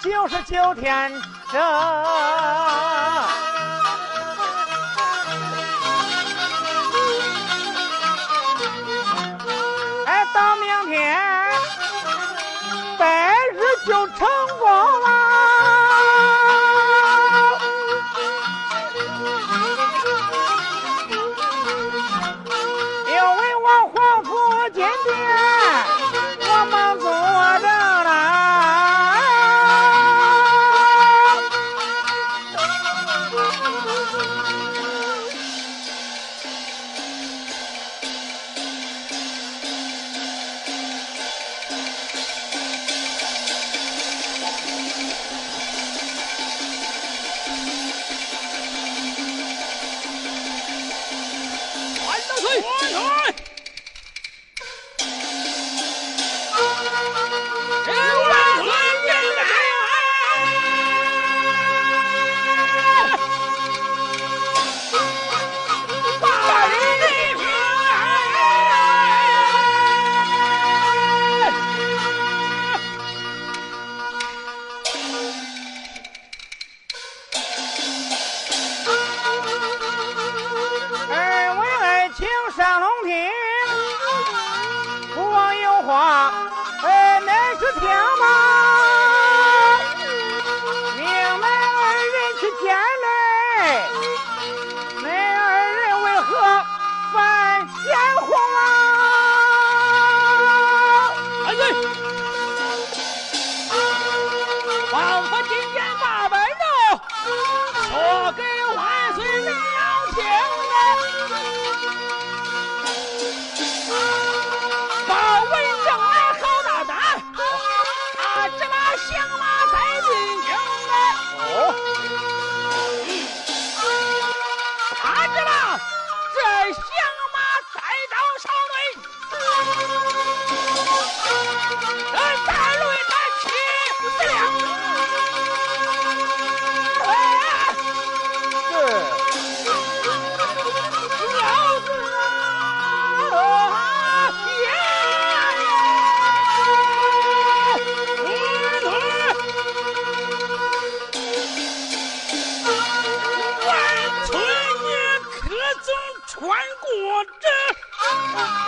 九十九天整。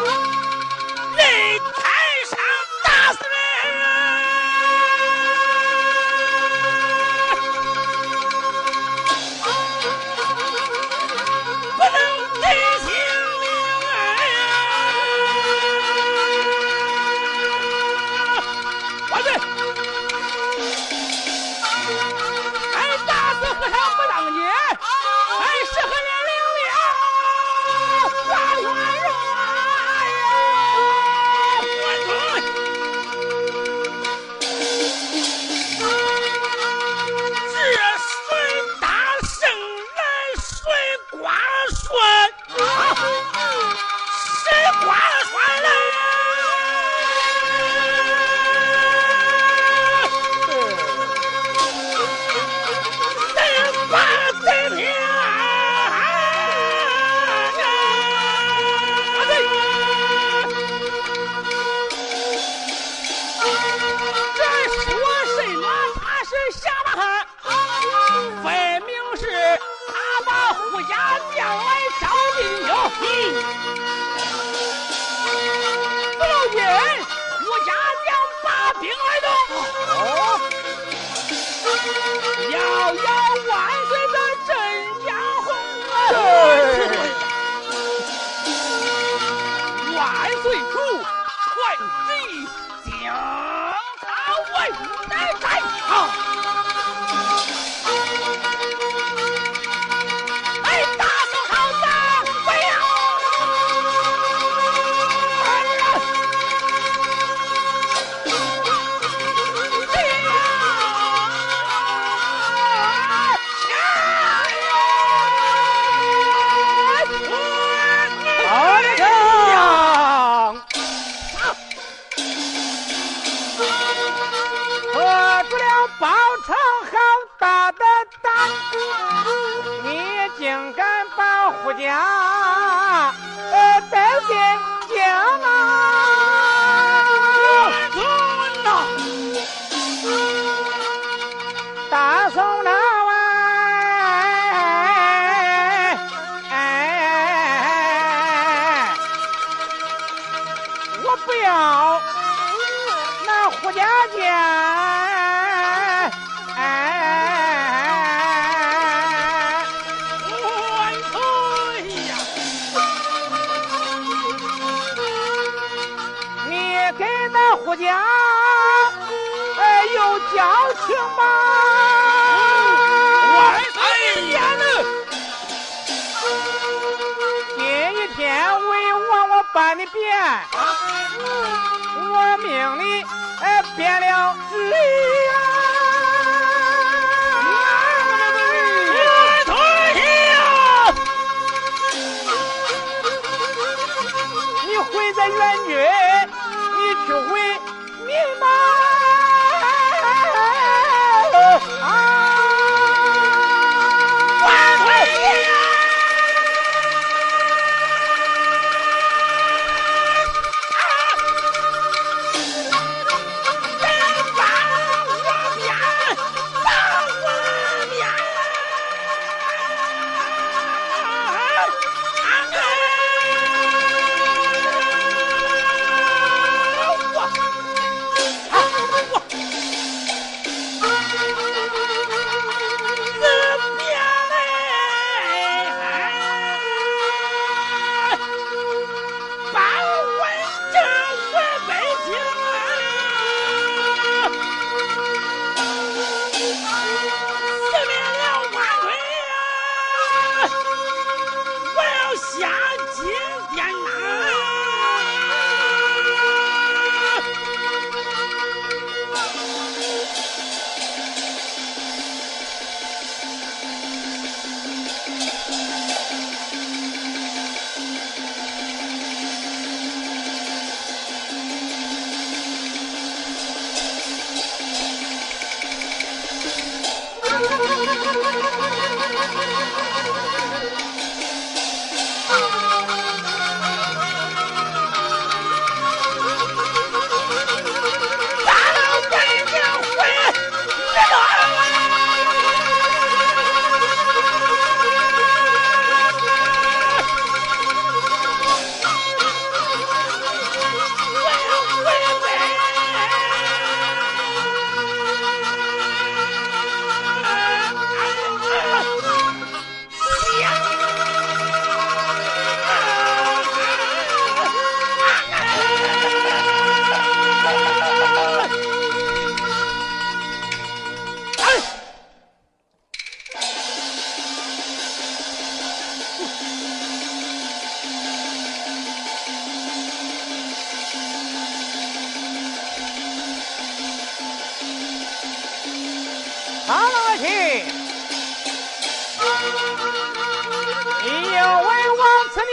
Woo! 不要紧，我家将带兵来。遥遥万岁的镇江红啊！包成好大的胆你竟敢保护家把你变，我命里哎变了质呀！你在冤军。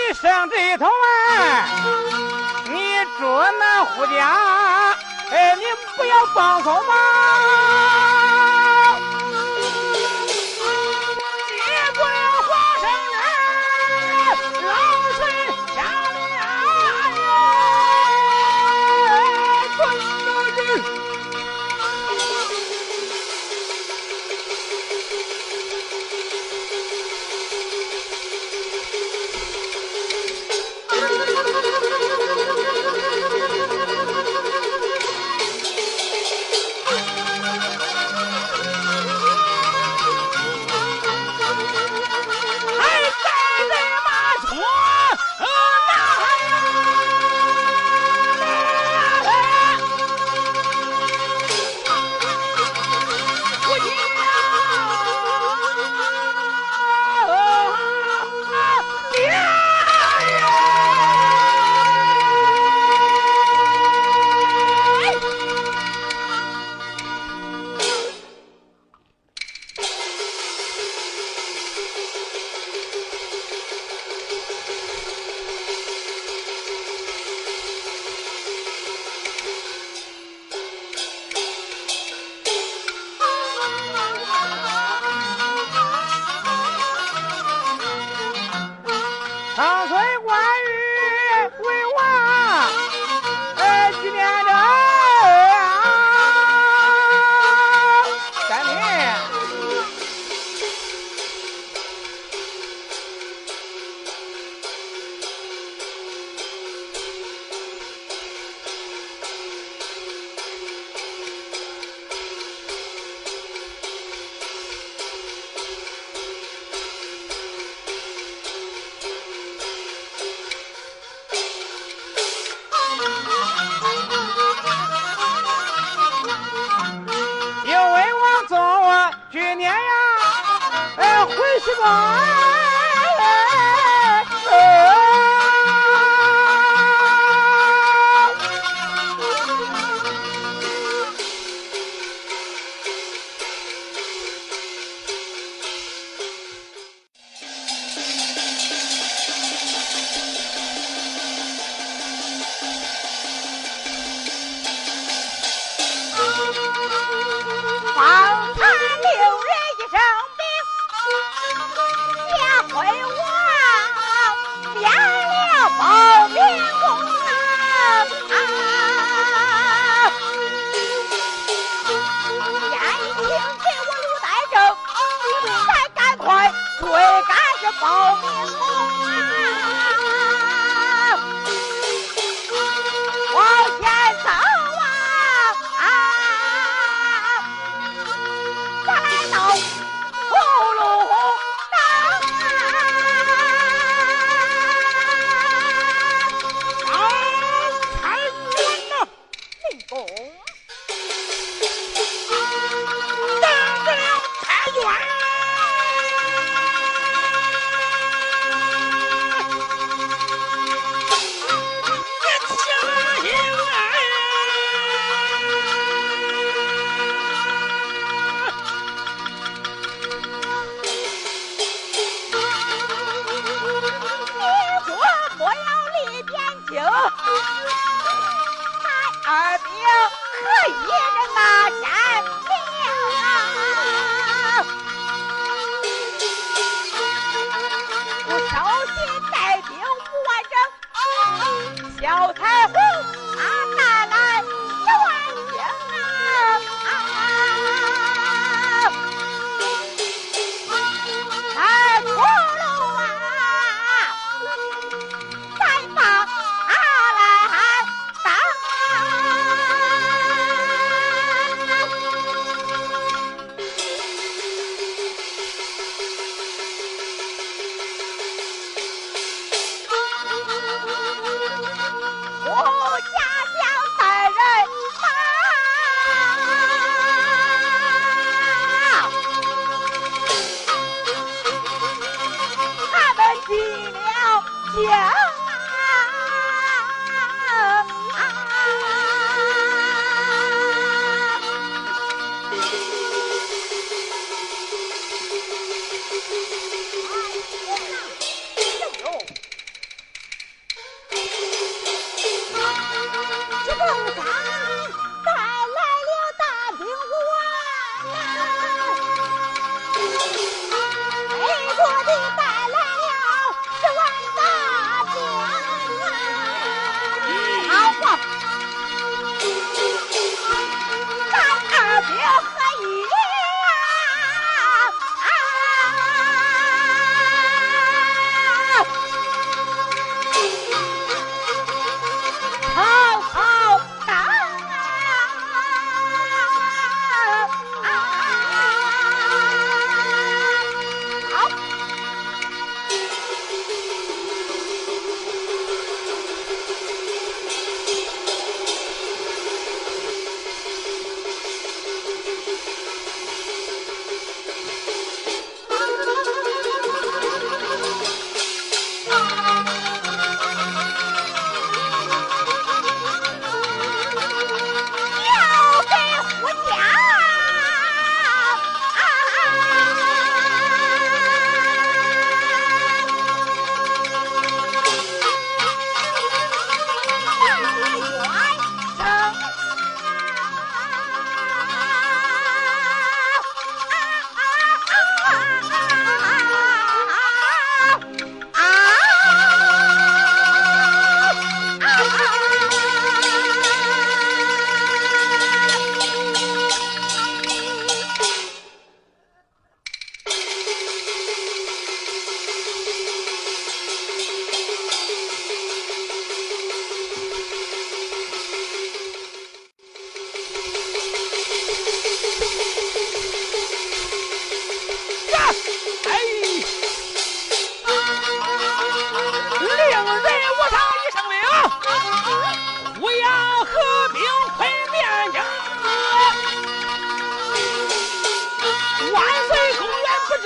你生这一头啊，你住那户家，哎，你不要放松吧。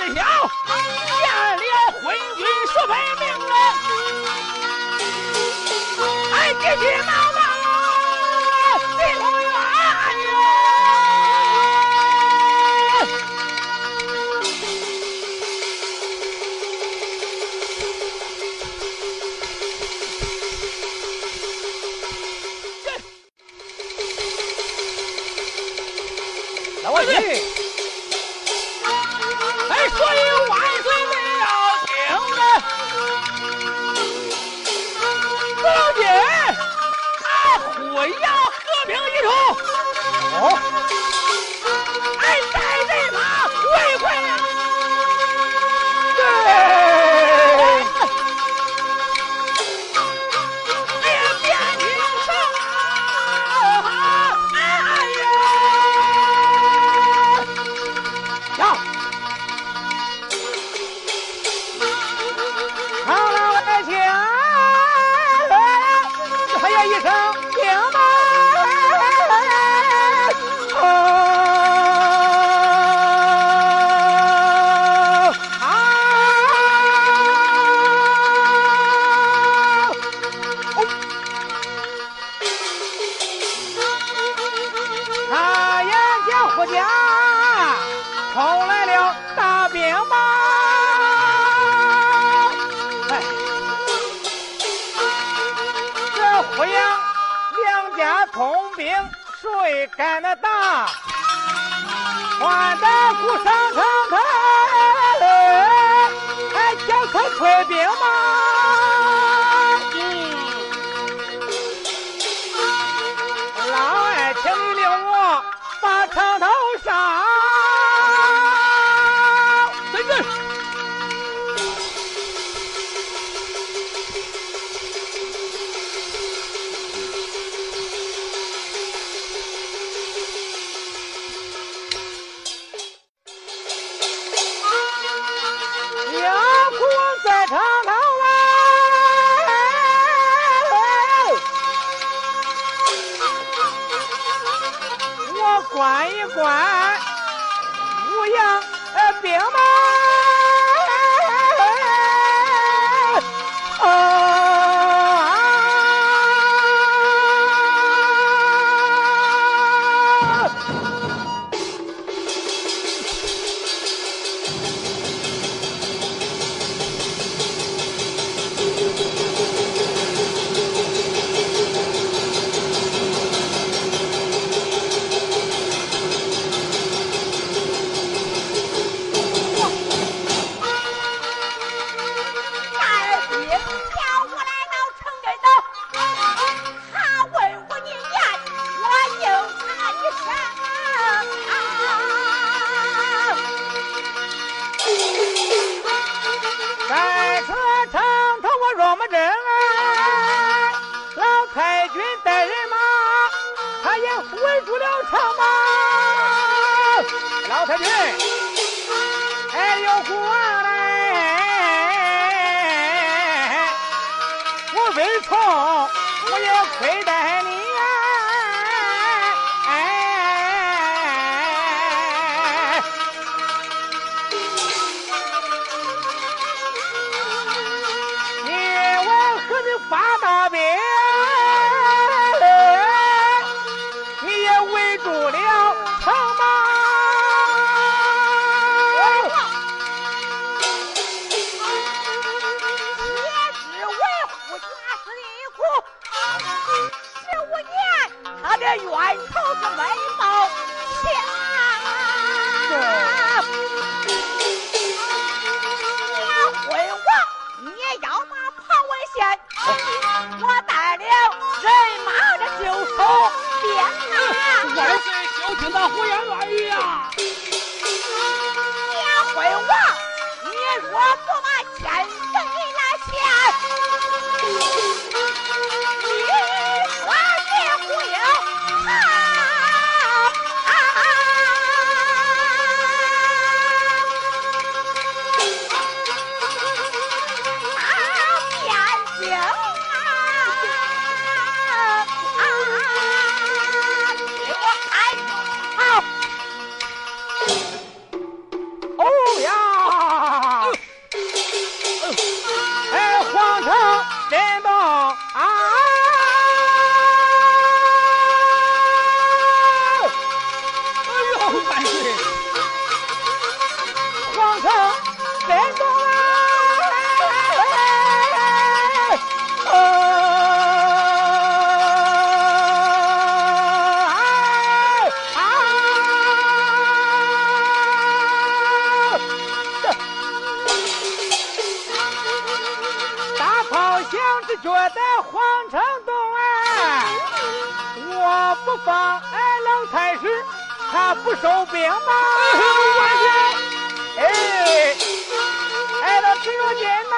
一条见了昏君说分明哎急急忙忙你干的大，穿的鼓声腾腾了，还叫他吹兵吗？quá 다행 이. 我带了人马的就走边呐。我儿子小听那胡言乱语呀！你会王，你若。他不收兵吗？哎，哎，到紫若间呐，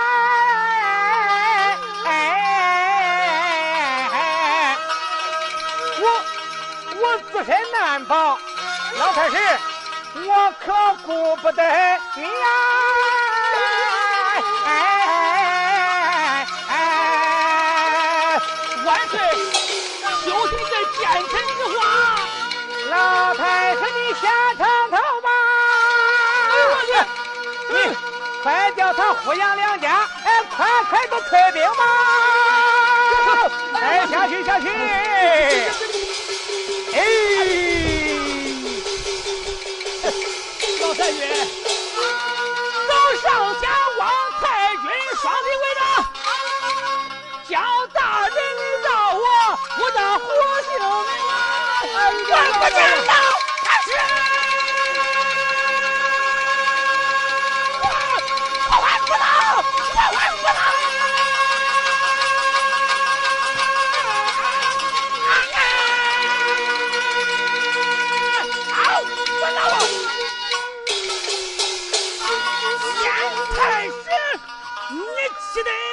哎，我我自身难保，老太师，我可顾不得你呀。老太师，你下城头吧！你快叫他胡杨两家，哎，快快都退兵吧！哎，下去下去！哎，老太君，走上下望太君双臂跪着，叫大人你饶我，我的活性命啊！万不讲道。杨太师，你气得！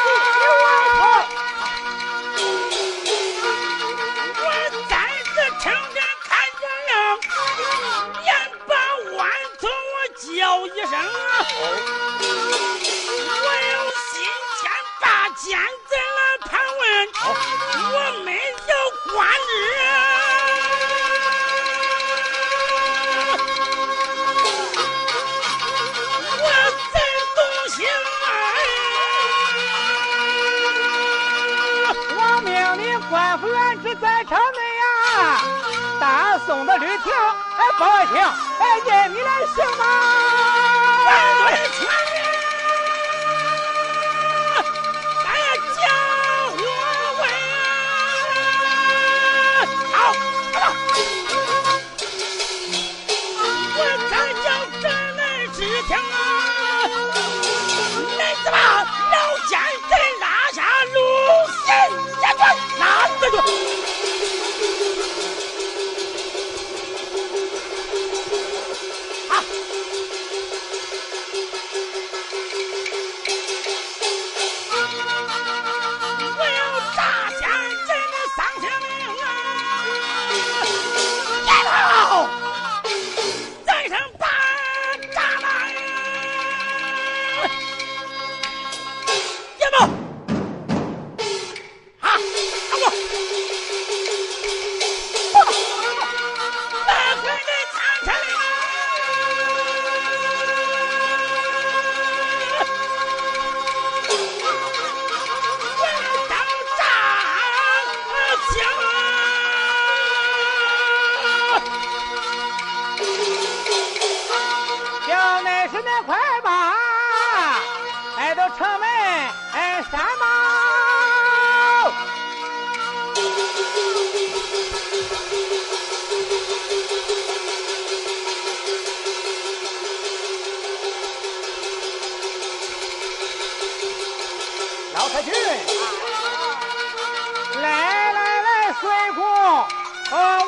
我在城内呀，大宋的律条，哎，包青，哎，认你来行吗？去。来来来，帅哥，啊、